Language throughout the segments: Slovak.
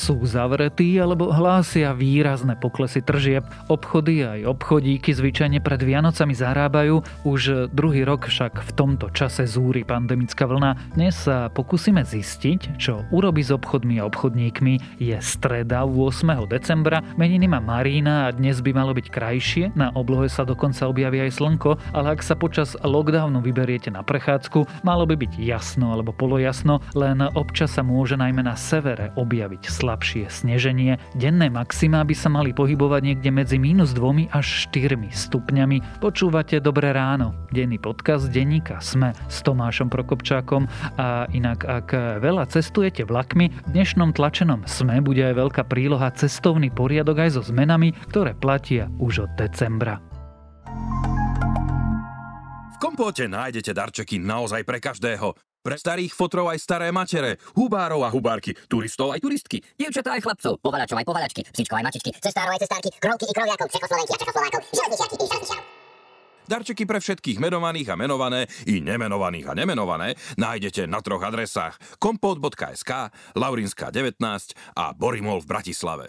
sú zavretí alebo hlásia výrazné poklesy tržieb. Obchody aj obchodíky zvyčajne pred Vianocami zarábajú, už druhý rok však v tomto čase zúri pandemická vlna. Dnes sa pokúsime zistiť, čo urobi s obchodmi a obchodníkmi. Je streda 8. decembra, meniny má Marína a dnes by malo byť krajšie, na oblohe sa dokonca objaví aj slnko, ale ak sa počas lockdownu vyberiete na prechádzku, malo by byť jasno alebo polojasno, len občas sa môže najmä na severe objaviť slabšie sneženie. Denné maxima by sa mali pohybovať niekde medzi minus 2 až 4 stupňami. Počúvate Dobré ráno. Denný podcast denníka Sme s Tomášom Prokopčákom a inak ak veľa cestujete vlakmi, v dnešnom tlačenom Sme bude aj veľká príloha cestovný poriadok aj so zmenami, ktoré platia už od decembra. V kompóte nájdete darčeky naozaj pre každého. Pre starých fotrov aj staré matere, hubárov a hubárky, turistov aj turistky. Dievčatá aj chlapcov, povalačov aj povalačky, psíčkov aj mačičky, cestárov aj cestárky, krovky i kroviakov, Čechoslovenky a Čechoslovákov, železničiarky i železničiarov. Darčeky pre všetkých menovaných a menované i nemenovaných a nemenované nájdete na troch adresách kompot.sk, Laurinská 19 a Borimol v Bratislave.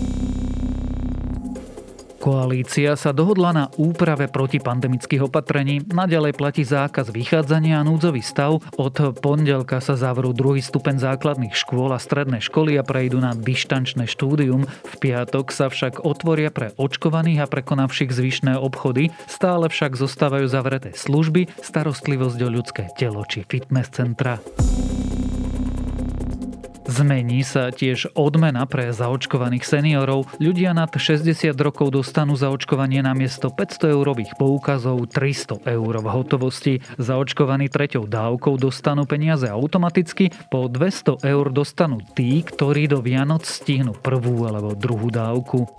Koalícia sa dohodla na úprave protipandemických opatrení. Naďalej platí zákaz vychádzania a núdzový stav. Od pondelka sa zavrú druhý stupeň základných škôl a stredné školy a prejdú na dištančné štúdium. V piatok sa však otvoria pre očkovaných a prekonavších zvyšné obchody. Stále však zostávajú zavreté služby, starostlivosť o ľudské telo či fitness centra. Zmení sa tiež odmena pre zaočkovaných seniorov. Ľudia nad 60 rokov dostanú zaočkovanie na miesto 500 eurových poukazov 300 eur v hotovosti. Zaočkovaní treťou dávkou dostanú peniaze automaticky, po 200 eur dostanú tí, ktorí do Vianoc stihnú prvú alebo druhú dávku.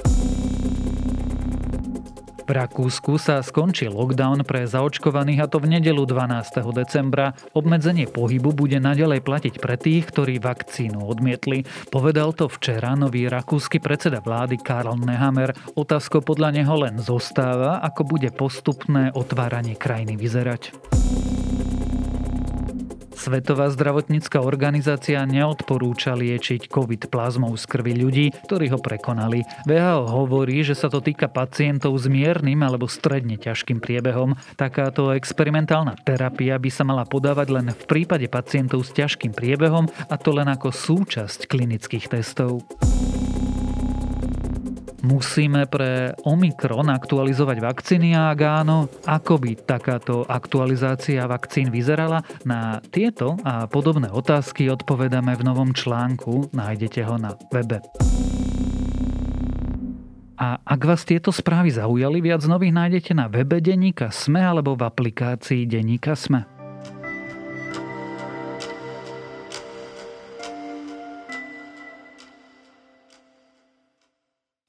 Rakúsku sa skončí lockdown pre zaočkovaných a to v nedelu 12. decembra. Obmedzenie pohybu bude naďalej platiť pre tých, ktorí vakcínu odmietli. Povedal to včera nový rakúsky predseda vlády Karl Nehammer. Otázko podľa neho len zostáva, ako bude postupné otváranie krajiny vyzerať. Svetová zdravotnícka organizácia neodporúča liečiť COVID plazmou z krvi ľudí, ktorí ho prekonali. VHO hovorí, že sa to týka pacientov s miernym alebo stredne ťažkým priebehom. Takáto experimentálna terapia by sa mala podávať len v prípade pacientov s ťažkým priebehom a to len ako súčasť klinických testov. Musíme pre Omikron aktualizovať vakcíny a ak áno, ako by takáto aktualizácia vakcín vyzerala? Na tieto a podobné otázky odpovedáme v novom článku, nájdete ho na webe. A ak vás tieto správy zaujali, viac nových nájdete na webe Deníka Sme alebo v aplikácii Deníka Sme.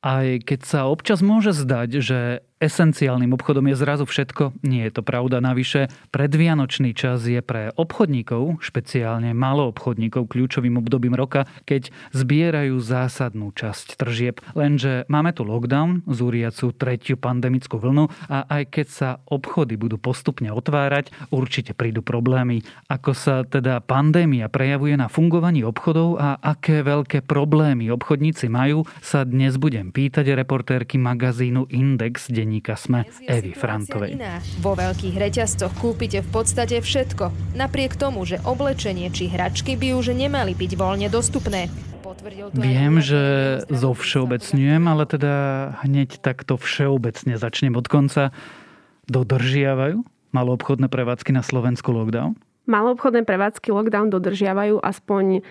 Aj keď sa občas môže zdať, že esenciálnym obchodom je zrazu všetko. Nie je to pravda. Navyše, predvianočný čas je pre obchodníkov, špeciálne obchodníkov, kľúčovým obdobím roka, keď zbierajú zásadnú časť tržieb. Lenže máme tu lockdown, zúriacu tretiu pandemickú vlnu a aj keď sa obchody budú postupne otvárať, určite prídu problémy. Ako sa teda pandémia prejavuje na fungovaní obchodov a aké veľké problémy obchodníci majú, sa dnes budem pýtať reportérky magazínu Index denní denníka Sme Evy Frantovej. Vo veľkých reťazcoch kúpite v podstate všetko. Napriek tomu, že oblečenie či hračky by už nemali byť voľne dostupné. Viem, že zovšeobecňujem, ale teda hneď takto všeobecne začnem od konca. Dodržiavajú maloobchodné prevádzky na Slovensku lockdown? Maloobchodné prevádzky lockdown dodržiavajú aspoň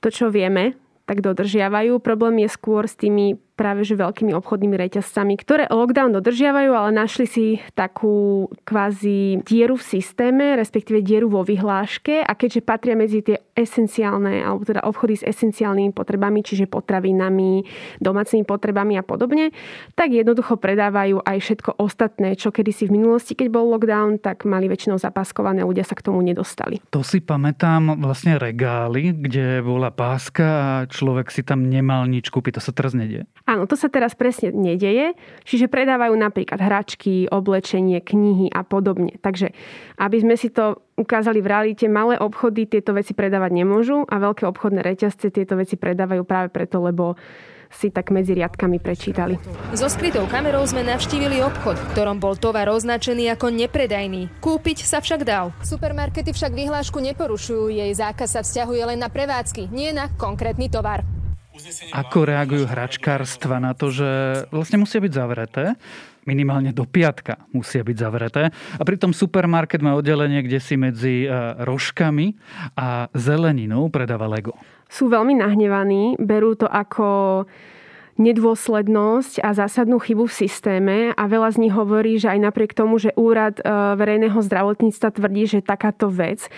to, čo vieme, tak dodržiavajú. Problém je skôr s tými práve že veľkými obchodnými reťazcami, ktoré lockdown dodržiavajú, ale našli si takú kvázi dieru v systéme, respektíve dieru vo vyhláške a keďže patria medzi tie esenciálne, alebo teda obchody s esenciálnymi potrebami, čiže potravinami, domácimi potrebami a podobne, tak jednoducho predávajú aj všetko ostatné, čo kedysi v minulosti, keď bol lockdown, tak mali väčšinou zapaskované, ľudia sa k tomu nedostali. To si pamätám vlastne regály, kde bola páska a človek si tam nemal nič kúpiť. To sa teraz nedie. Áno, to sa teraz presne nedeje, čiže predávajú napríklad hračky, oblečenie, knihy a podobne. Takže aby sme si to ukázali v realite, malé obchody tieto veci predávať nemôžu a veľké obchodné reťazce tieto veci predávajú práve preto, lebo si tak medzi riadkami prečítali. So skrytou kamerou sme navštívili obchod, v ktorom bol tovar označený ako nepredajný. Kúpiť sa však dal. Supermarkety však vyhlášku neporušujú. Jej zákaz sa vzťahuje len na prevádzky, nie na konkrétny tovar. Ako reagujú hračkárstva na to, že vlastne musia byť zavreté? minimálne do piatka musia byť zavreté. A pritom supermarket má oddelenie, kde si medzi e, rožkami a zeleninou predáva Lego. Sú veľmi nahnevaní, berú to ako nedôslednosť a zásadnú chybu v systéme a veľa z nich hovorí, že aj napriek tomu, že úrad e, verejného zdravotníctva tvrdí, že takáto vec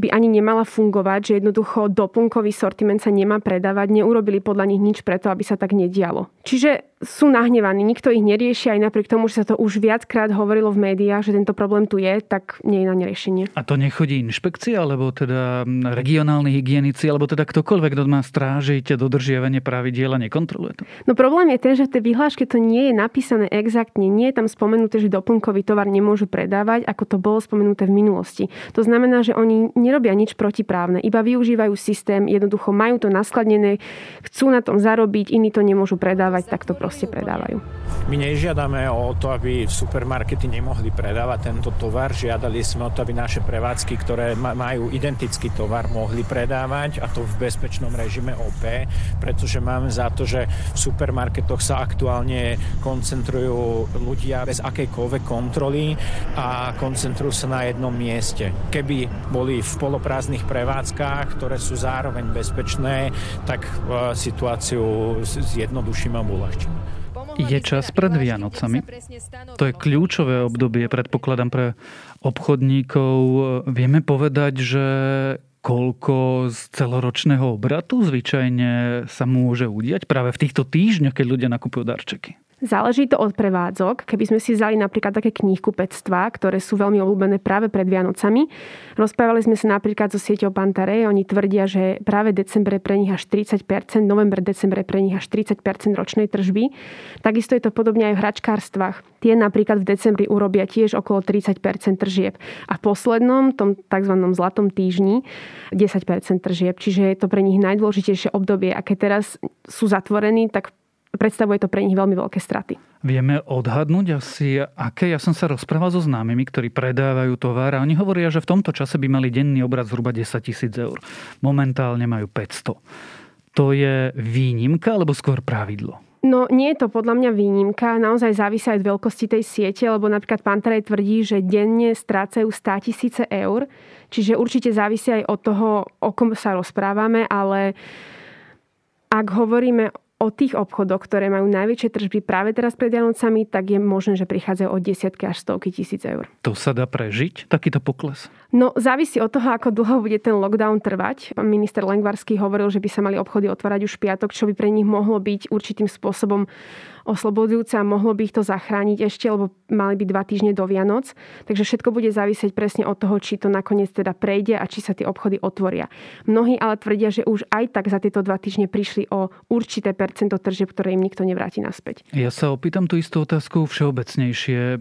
by ani nemala fungovať, že jednoducho doplnkový sortiment sa nemá predávať, neurobili podľa nich nič preto, aby sa tak nedialo. Čiže sú nahnevaní, nikto ich nerieši, aj napriek tomu, že sa to už viackrát hovorilo v médiách, že tento problém tu je, tak nie je na ne riešenie. A to nechodí inšpekcia, alebo teda regionálni hygienici, alebo teda ktokoľvek, kto má strážiť dodržiavanie pravidiel a nekontroluje to? No problém je ten, že v tej vyhláške to nie je napísané exaktne, nie je tam spomenuté, že doplnkový tovar nemôžu predávať, ako to bolo spomenuté v minulosti. To znamená, že oni nerobia nič protiprávne, iba využívajú systém, jednoducho majú to naskladnené, chcú na tom zarobiť, iní to nemôžu predávať, tak to proste predávajú. My nežiadame o to, aby supermarkety nemohli predávať tento tovar. Žiadali sme o to, aby naše prevádzky, ktoré majú identický tovar, mohli predávať a to v bezpečnom režime OP, pretože máme za to, že v supermarketoch sa aktuálne koncentrujú ľudia bez akejkoľvek kontroly a koncentrujú sa na jednom mieste. Keby boli v poloprázdnych prevádzkach, ktoré sú zároveň bezpečné, tak e, situáciu zjednodušíme a uľahčíme. Je čas pred Vianocami. To je kľúčové obdobie, predpokladám, pre obchodníkov. Vieme povedať, že koľko z celoročného obratu zvyčajne sa môže udiať práve v týchto týždňoch, keď ľudia nakupujú darčeky? Záleží to od prevádzok. Keby sme si vzali napríklad také knihkupectvá, ktoré sú veľmi obľúbené práve pred Vianocami. Rozprávali sme sa napríklad so sieťou Pantare. Oni tvrdia, že práve decembre pre nich až 30%, november, decembre pre nich až 30% ročnej tržby. Takisto je to podobne aj v hračkárstvách. Tie napríklad v decembri urobia tiež okolo 30% tržieb. A v poslednom, tom tzv. zlatom týždni, 10% tržieb. Čiže je to pre nich najdôležitejšie obdobie. A keď teraz sú zatvorení, tak predstavuje to pre nich veľmi veľké straty. Vieme odhadnúť asi, aké? Ja som sa rozprával so známymi, ktorí predávajú tovar a oni hovoria, že v tomto čase by mali denný obrad zhruba 10 tisíc eur. Momentálne majú 500. To je výnimka alebo skôr pravidlo? No nie je to podľa mňa výnimka, naozaj závisí aj od veľkosti tej siete, lebo napríklad Pantarej tvrdí, že denne strácajú 100 tisíce eur, čiže určite závisí aj od toho, o kom sa rozprávame, ale ak hovoríme o tých obchodoch, ktoré majú najväčšie tržby práve teraz pred Vianocami, tak je možné, že prichádzajú od desiatky až stovky tisíc eur. To sa dá prežiť, takýto pokles? No, závisí od toho, ako dlho bude ten lockdown trvať. Pán minister Lengvarský hovoril, že by sa mali obchody otvárať už piatok, čo by pre nich mohlo byť určitým spôsobom oslobodzujúce a mohlo by ich to zachrániť ešte, lebo mali by dva týždne do Vianoc. Takže všetko bude závisieť presne od toho, či to nakoniec teda prejde a či sa tie obchody otvoria. Mnohí ale tvrdia, že už aj tak za tieto dva týždne prišli o určité percento tržieb, ktoré im nikto nevráti naspäť. Ja sa opýtam tú istú otázku všeobecnejšie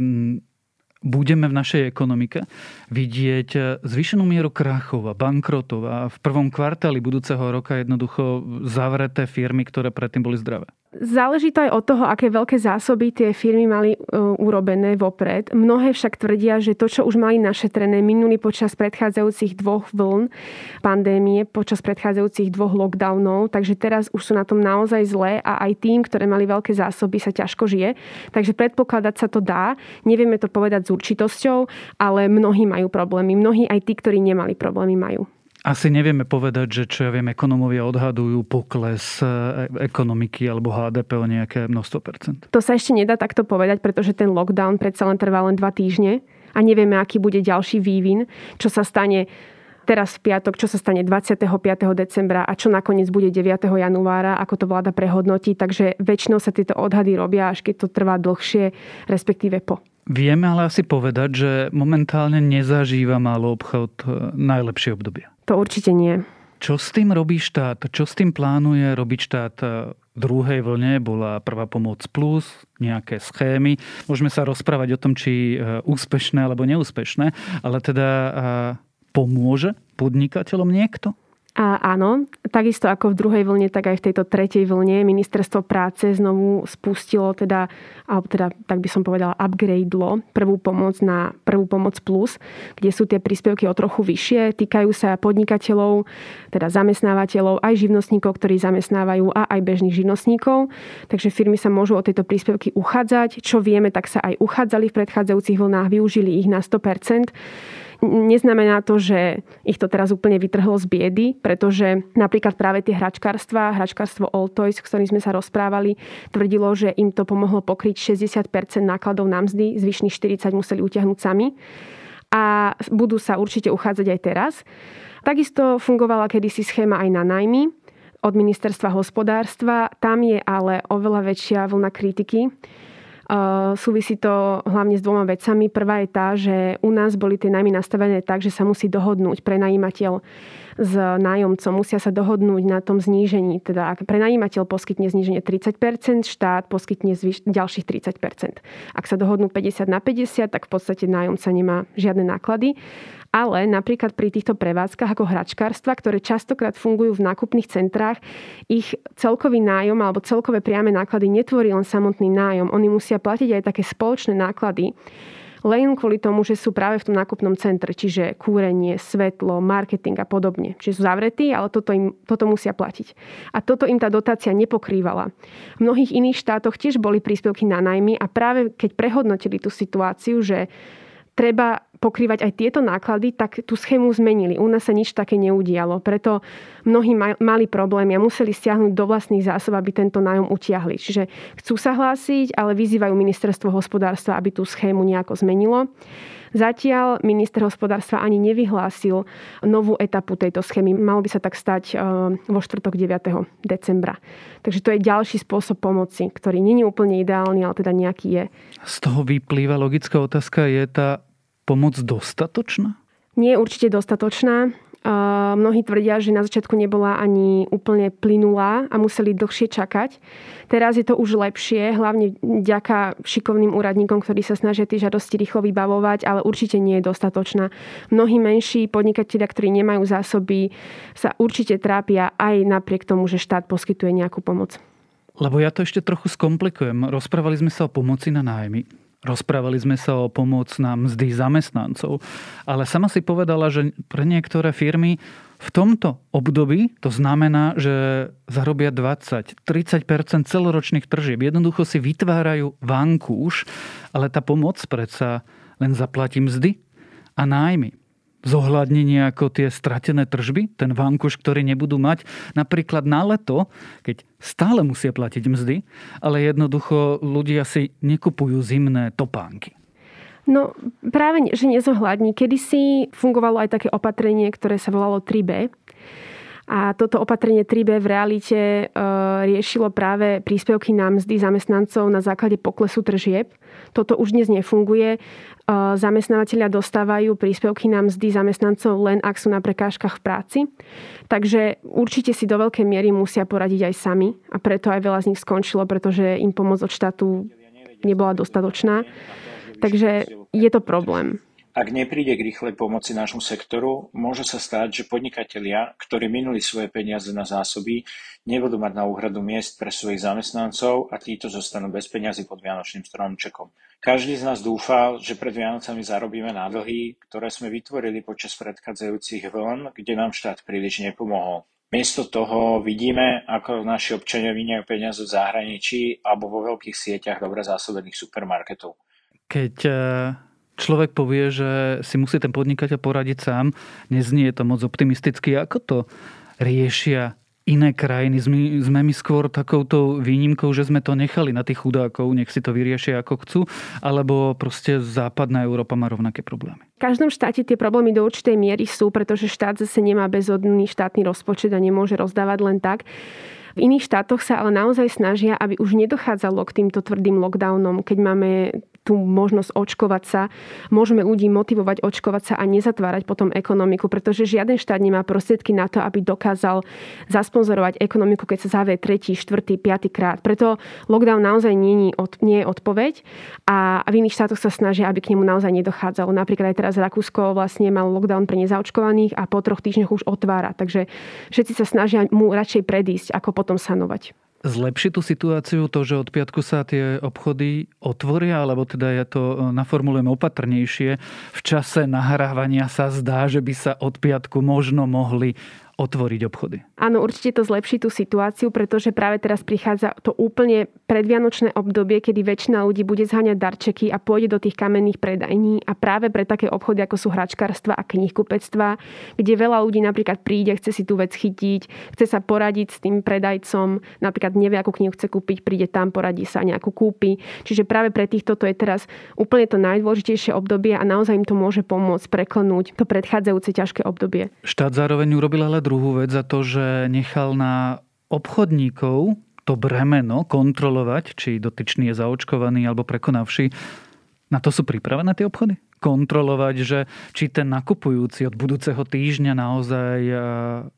budeme v našej ekonomike vidieť zvýšenú mieru krachov a bankrotov a v prvom kvartáli budúceho roka jednoducho zavreté firmy, ktoré predtým boli zdravé. Záleží to aj od toho, aké veľké zásoby tie firmy mali uh, urobené vopred. Mnohé však tvrdia, že to, čo už mali našetrené minuli počas predchádzajúcich dvoch vln pandémie, počas predchádzajúcich dvoch lockdownov, takže teraz už sú na tom naozaj zlé a aj tým, ktoré mali veľké zásoby, sa ťažko žije. Takže predpokladať sa to dá. Nevieme to povedať s určitosťou, ale mnohí majú problémy. Mnohí aj tí, ktorí nemali problémy, majú. Asi nevieme povedať, že čo ja viem, ekonomovia odhadujú pokles e, ekonomiky alebo HDP o nejaké množstvo percent. To sa ešte nedá takto povedať, pretože ten lockdown predsa len trvá len dva týždne a nevieme, aký bude ďalší vývin, čo sa stane teraz v piatok, čo sa stane 25. decembra a čo nakoniec bude 9. januára, ako to vláda prehodnotí. Takže väčšinou sa tieto odhady robia, až keď to trvá dlhšie, respektíve po. Vieme ale asi povedať, že momentálne nezažíva málo obchod e, najlepšie obdobie. To určite nie. Čo s tým robí štát? Čo s tým plánuje robiť štát? V druhej vlne bola prvá pomoc plus, nejaké schémy. Môžeme sa rozprávať o tom, či e, úspešné alebo neúspešné, ale teda e, pomôže podnikateľom niekto? A áno, takisto ako v druhej vlne, tak aj v tejto tretej vlne ministerstvo práce znovu spustilo teda, alebo teda, tak by som povedala, upgradelo prvú pomoc na prvú pomoc plus, kde sú tie príspevky o trochu vyššie, týkajú sa podnikateľov, teda zamestnávateľov, aj živnostníkov, ktorí zamestnávajú a aj bežných živnostníkov. Takže firmy sa môžu o tieto príspevky uchádzať. Čo vieme, tak sa aj uchádzali v predchádzajúcich vlnách, využili ich na 100%. Neznamená to, že ich to teraz úplne vytrhlo z biedy, pretože napríklad práve tie hračkárstva, hračkárstvo All Toys, s ktorým sme sa rozprávali, tvrdilo, že im to pomohlo pokryť 60% nákladov na mzdy, zvyšných 40 museli utiahnuť sami a budú sa určite uchádzať aj teraz. Takisto fungovala kedysi schéma aj na najmy od ministerstva hospodárstva. Tam je ale oveľa väčšia vlna kritiky, Súvisí to hlavne s dvoma vecami. Prvá je tá, že u nás boli tie najmy nastavené tak, že sa musí dohodnúť prenajímateľ s nájomcom. Musia sa dohodnúť na tom znížení. Teda ak prenajímateľ poskytne zníženie 30%, štát poskytne zvyš- ďalších 30%. Ak sa dohodnú 50 na 50, tak v podstate nájomca nemá žiadne náklady ale napríklad pri týchto prevádzkach ako hračkárstva, ktoré častokrát fungujú v nákupných centrách, ich celkový nájom alebo celkové priame náklady netvorí len samotný nájom. Oni musia platiť aj také spoločné náklady, len kvôli tomu, že sú práve v tom nákupnom centre, čiže kúrenie, svetlo, marketing a podobne. Čiže sú zavretí, ale toto, im, toto musia platiť. A toto im tá dotácia nepokrývala. V mnohých iných štátoch tiež boli príspevky na najmy a práve keď prehodnotili tú situáciu, že treba pokrývať aj tieto náklady, tak tú schému zmenili. U nás sa nič také neudialo. Preto mnohí mali problém a museli stiahnuť do vlastných zásob, aby tento nájom utiahli. Čiže chcú sa hlásiť, ale vyzývajú ministerstvo hospodárstva, aby tú schému nejako zmenilo. Zatiaľ minister hospodárstva ani nevyhlásil novú etapu tejto schémy. Malo by sa tak stať e, vo štvrtok 9. decembra. Takže to je ďalší spôsob pomoci, ktorý je úplne ideálny, ale teda nejaký je. Z toho vyplýva logická otázka, je tá pomoc dostatočná? Nie je určite dostatočná. Mnohí tvrdia, že na začiatku nebola ani úplne plynulá a museli dlhšie čakať. Teraz je to už lepšie, hlavne vďaka šikovným úradníkom, ktorí sa snažia tie žiadosti rýchlo vybavovať, ale určite nie je dostatočná. Mnohí menší podnikatelia, ktorí nemajú zásoby, sa určite trápia aj napriek tomu, že štát poskytuje nejakú pomoc. Lebo ja to ešte trochu skomplikujem. Rozprávali sme sa o pomoci na nájmy. Rozprávali sme sa o pomoc na mzdy zamestnancov, ale sama si povedala, že pre niektoré firmy v tomto období to znamená, že zarobia 20-30% celoročných tržieb. Jednoducho si vytvárajú vankúš, ale tá pomoc predsa len zaplatí mzdy a nájmy zohľadní nejako tie stratené tržby, ten vankuš, ktorý nebudú mať napríklad na leto, keď stále musia platiť mzdy, ale jednoducho ľudia si nekupujú zimné topánky. No práve, že nezohľadní. Kedysi fungovalo aj také opatrenie, ktoré sa volalo 3B. A toto opatrenie 3B v realite e, riešilo práve príspevky na mzdy zamestnancov na základe poklesu tržieb. Toto už dnes nefunguje. E, zamestnávateľia dostávajú príspevky na mzdy zamestnancov len ak sú na prekážkach v práci. Takže určite si do veľkej miery musia poradiť aj sami a preto aj veľa z nich skončilo, pretože im pomoc od štátu nebola dostatočná. Takže je to problém. Ak nepríde k rýchlej pomoci nášmu sektoru, môže sa stať, že podnikatelia, ktorí minuli svoje peniaze na zásoby, nebudú mať na úhradu miest pre svojich zamestnancov a títo zostanú bez peniazy pod Vianočným stromčekom. Každý z nás dúfal, že pred Vianocami zarobíme na dlhy, ktoré sme vytvorili počas predchádzajúcich vln, kde nám štát príliš nepomohol. Miesto toho vidíme, ako naši občania vyňajú peniaze v zahraničí alebo vo veľkých sieťach dobre zásobených supermarketov. Keď eh, človek povie, že si musí ten podnikateľ poradiť sám. Neznie to moc optimisticky. Ako to riešia iné krajiny. Sme, my skôr takouto výnimkou, že sme to nechali na tých chudákov, nech si to vyriešia ako chcú, alebo proste západná Európa má rovnaké problémy. V každom štáte tie problémy do určitej miery sú, pretože štát zase nemá bezodný štátny rozpočet a nemôže rozdávať len tak. V iných štátoch sa ale naozaj snažia, aby už nedochádzalo k týmto tvrdým lockdownom, keď máme tú možnosť očkovať sa, môžeme ľudí motivovať očkovať sa a nezatvárať potom ekonomiku, pretože žiaden štát nemá prostriedky na to, aby dokázal zasponzorovať ekonomiku, keď sa zavie tretí, štvrtý, piatý krát. Preto lockdown naozaj nie, nie je odpoveď a v iných štátoch sa snažia, aby k nemu naozaj nedochádzalo. Napríklad aj teraz Rakúsko vlastne mal lockdown pre nezaočkovaných a po troch týždňoch už otvára. Takže všetci sa snažia mu radšej predísť, ako potom sanovať. Zlepší tú situáciu to, že od piatku sa tie obchody otvoria, alebo teda ja to e, naformulujem opatrnejšie. V čase nahrávania sa zdá, že by sa od piatku možno mohli otvoriť obchody. Áno, určite to zlepší tú situáciu, pretože práve teraz prichádza to úplne predvianočné obdobie, kedy väčšina ľudí bude zháňať darčeky a pôjde do tých kamenných predajní a práve pre také obchody, ako sú hračkárstva a knihkupectva, kde veľa ľudí napríklad príde, chce si tú vec chytiť, chce sa poradiť s tým predajcom, napríklad nevie, akú knihu chce kúpiť, príde tam, poradí sa, nejakú kúpi. Čiže práve pre týchto to je teraz úplne to najdôležitejšie obdobie a naozaj im to môže pomôcť preklnúť to predchádzajúce ťažké obdobie. Štát zároveň urobil ale druhú vec za to, že nechal na obchodníkov to bremeno kontrolovať, či dotyčný je zaočkovaný alebo prekonavší. Na to sú pripravené tie obchody? Kontrolovať, že či ten nakupujúci od budúceho týždňa naozaj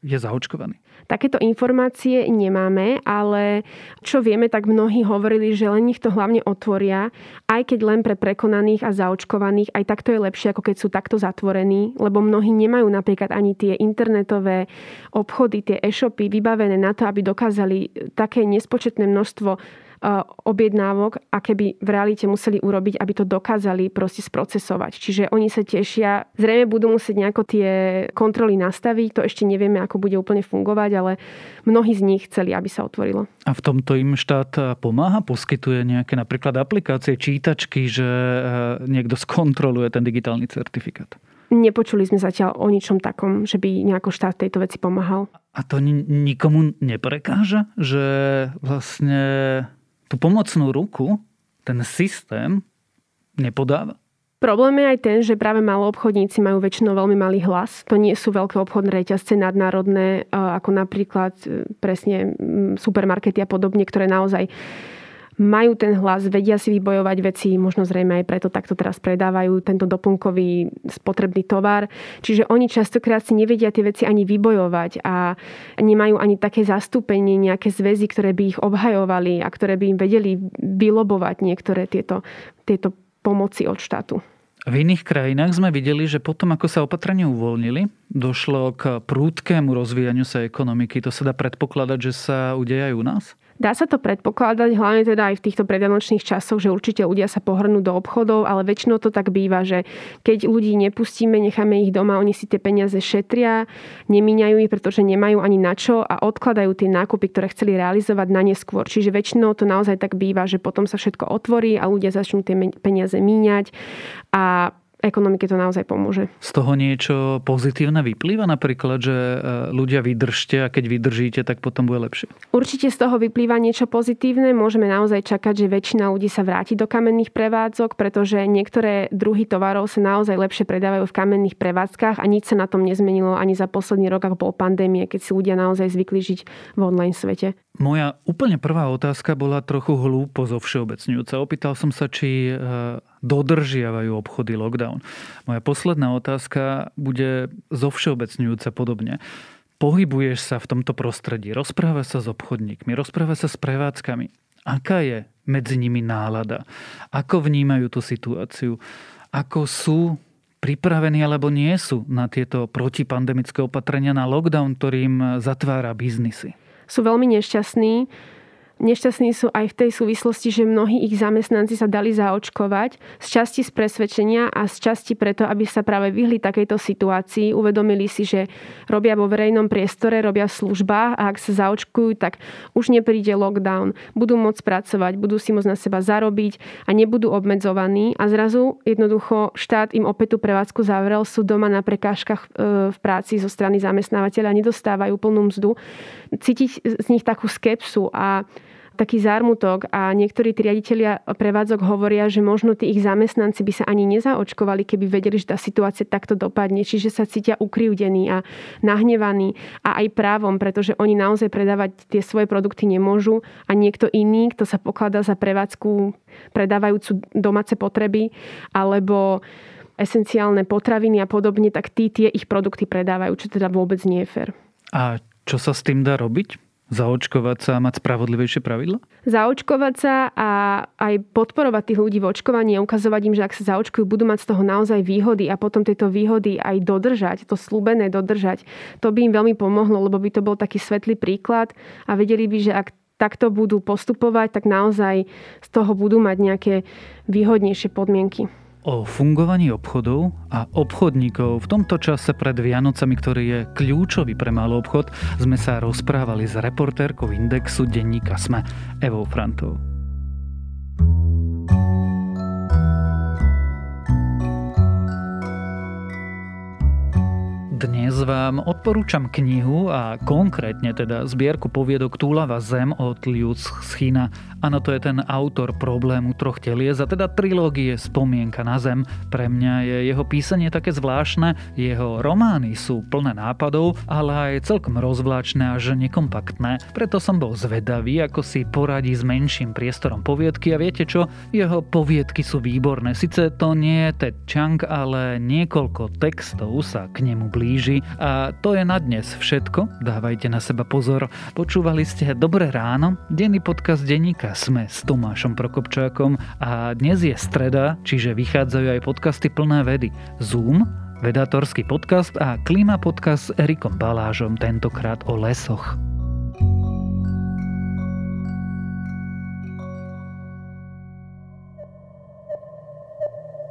je zaočkovaný? Takéto informácie nemáme, ale čo vieme, tak mnohí hovorili, že len ich to hlavne otvoria, aj keď len pre prekonaných a zaočkovaných, aj takto je lepšie, ako keď sú takto zatvorení, lebo mnohí nemajú napríklad ani tie internetové obchody, tie e-shopy vybavené na to, aby dokázali také nespočetné množstvo objednávok, aké by v realite museli urobiť, aby to dokázali proste sprocesovať. Čiže oni sa tešia. Zrejme budú musieť nejako tie kontroly nastaviť, to ešte nevieme, ako bude úplne fungovať, ale mnohí z nich chceli, aby sa otvorilo. A v tomto im štát pomáha? Poskytuje nejaké napríklad aplikácie, čítačky, že eh, niekto skontroluje ten digitálny certifikát? Nepočuli sme zatiaľ o ničom takom, že by nejako štát tejto veci pomáhal. A to nikomu neprekáža, že vlastne tú pomocnú ruku ten systém nepodáva? Problém je aj ten, že práve malí obchodníci majú väčšinou veľmi malý hlas. To nie sú veľké obchodné reťazce nadnárodné, ako napríklad e, presne supermarkety a podobne, ktoré naozaj majú ten hlas, vedia si vybojovať veci, možno zrejme aj preto takto teraz predávajú tento doplnkový spotrebný tovar. Čiže oni častokrát si nevedia tie veci ani vybojovať a nemajú ani také zastúpenie, nejaké zväzy, ktoré by ich obhajovali a ktoré by im vedeli vylobovať niektoré tieto, tieto pomoci od štátu. V iných krajinách sme videli, že potom, ako sa opatrenia uvoľnili, došlo k prúdkému rozvíjaniu sa ekonomiky. To sa dá predpokladať, že sa udeje aj u nás? Dá sa to predpokladať, hlavne teda aj v týchto predanočných časoch, že určite ľudia sa pohrnú do obchodov, ale väčšinou to tak býva, že keď ľudí nepustíme, necháme ich doma, oni si tie peniaze šetria, nemíňajú ich, pretože nemajú ani na čo a odkladajú tie nákupy, ktoré chceli realizovať na neskôr. Čiže väčšinou to naozaj tak býva, že potom sa všetko otvorí a ľudia začnú tie peniaze míňať a ekonomike to naozaj pomôže. Z toho niečo pozitívne vyplýva napríklad, že e, ľudia vydržte a keď vydržíte, tak potom bude lepšie? Určite z toho vyplýva niečo pozitívne. Môžeme naozaj čakať, že väčšina ľudí sa vráti do kamenných prevádzok, pretože niektoré druhy tovarov sa naozaj lepšie predávajú v kamenných prevádzkach a nič sa na tom nezmenilo ani za posledný rok, ako bol pandémie, keď si ľudia naozaj zvykli žiť v online svete. Moja úplne prvá otázka bola trochu hlúpo zo všeobecňujúca. Opýtal som sa, či e, dodržiavajú obchody lockdown. Moja posledná otázka bude zo všeobecňujúca podobne. Pohybuješ sa v tomto prostredí, rozpráva sa s obchodníkmi, rozpráva sa s prevádzkami. Aká je medzi nimi nálada? Ako vnímajú tú situáciu? Ako sú pripravení alebo nie sú na tieto protipandemické opatrenia, na lockdown, ktorým zatvára biznisy? sú veľmi nešťastní. Nešťastní sú aj v tej súvislosti, že mnohí ich zamestnanci sa dali zaočkovať z časti z presvedčenia a z časti preto, aby sa práve vyhli takejto situácii. Uvedomili si, že robia vo verejnom priestore, robia v službách a ak sa zaočkujú, tak už nepríde lockdown. Budú môcť pracovať, budú si môcť na seba zarobiť a nebudú obmedzovaní a zrazu jednoducho štát im opäť tú prevádzku zavrel, sú doma na prekážkach e, v práci zo strany zamestnávateľa, nedostávajú plnú mzdu. Cítiť z nich takú skepsu a taký zármutok a niektorí tí riaditeľia prevádzok hovoria, že možno tí ich zamestnanci by sa ani nezaočkovali, keby vedeli, že tá situácia takto dopadne. Čiže sa cítia ukrivdení a nahnevaní a aj právom, pretože oni naozaj predávať tie svoje produkty nemôžu a niekto iný, kto sa pokladá za prevádzku predávajúcu domáce potreby alebo esenciálne potraviny a podobne, tak tí tie ich produkty predávajú, čo teda vôbec nie je fér. A čo sa s tým dá robiť? Zaočkovať sa a mať spravodlivejšie pravidla? Zaočkovať sa a aj podporovať tých ľudí v očkovaní a ukazovať im, že ak sa zaočkujú, budú mať z toho naozaj výhody a potom tieto výhody aj dodržať, to slúbené dodržať. To by im veľmi pomohlo, lebo by to bol taký svetlý príklad a vedeli by, že ak takto budú postupovať, tak naozaj z toho budú mať nejaké výhodnejšie podmienky. O fungovaní obchodov a obchodníkov v tomto čase pred Vianocami, ktorý je kľúčový pre malý obchod, sme sa rozprávali s reportérkou Indexu denníka SME, Evou Frantou. Dnes vám odporúčam knihu a konkrétne teda zbierku poviedok Túlava zem od Liuc Schina. Áno, to je ten autor problému troch telies a teda trilógie Spomienka na zem. Pre mňa je jeho písanie také zvláštne, jeho romány sú plné nápadov, ale aj celkom rozvláčne až nekompaktné. Preto som bol zvedavý, ako si poradí s menším priestorom poviedky a viete čo, jeho poviedky sú výborné. Sice to nie je Ted Chang, ale niekoľko textov sa k nemu blíži blíži. A to je na dnes všetko. Dávajte na seba pozor. Počúvali ste Dobré ráno, denný podcast denníka Sme s Tomášom Prokopčákom a dnes je streda, čiže vychádzajú aj podcasty plné vedy. Zoom, vedátorský podcast a klíma podcast s Erikom Balážom, tentokrát o lesoch.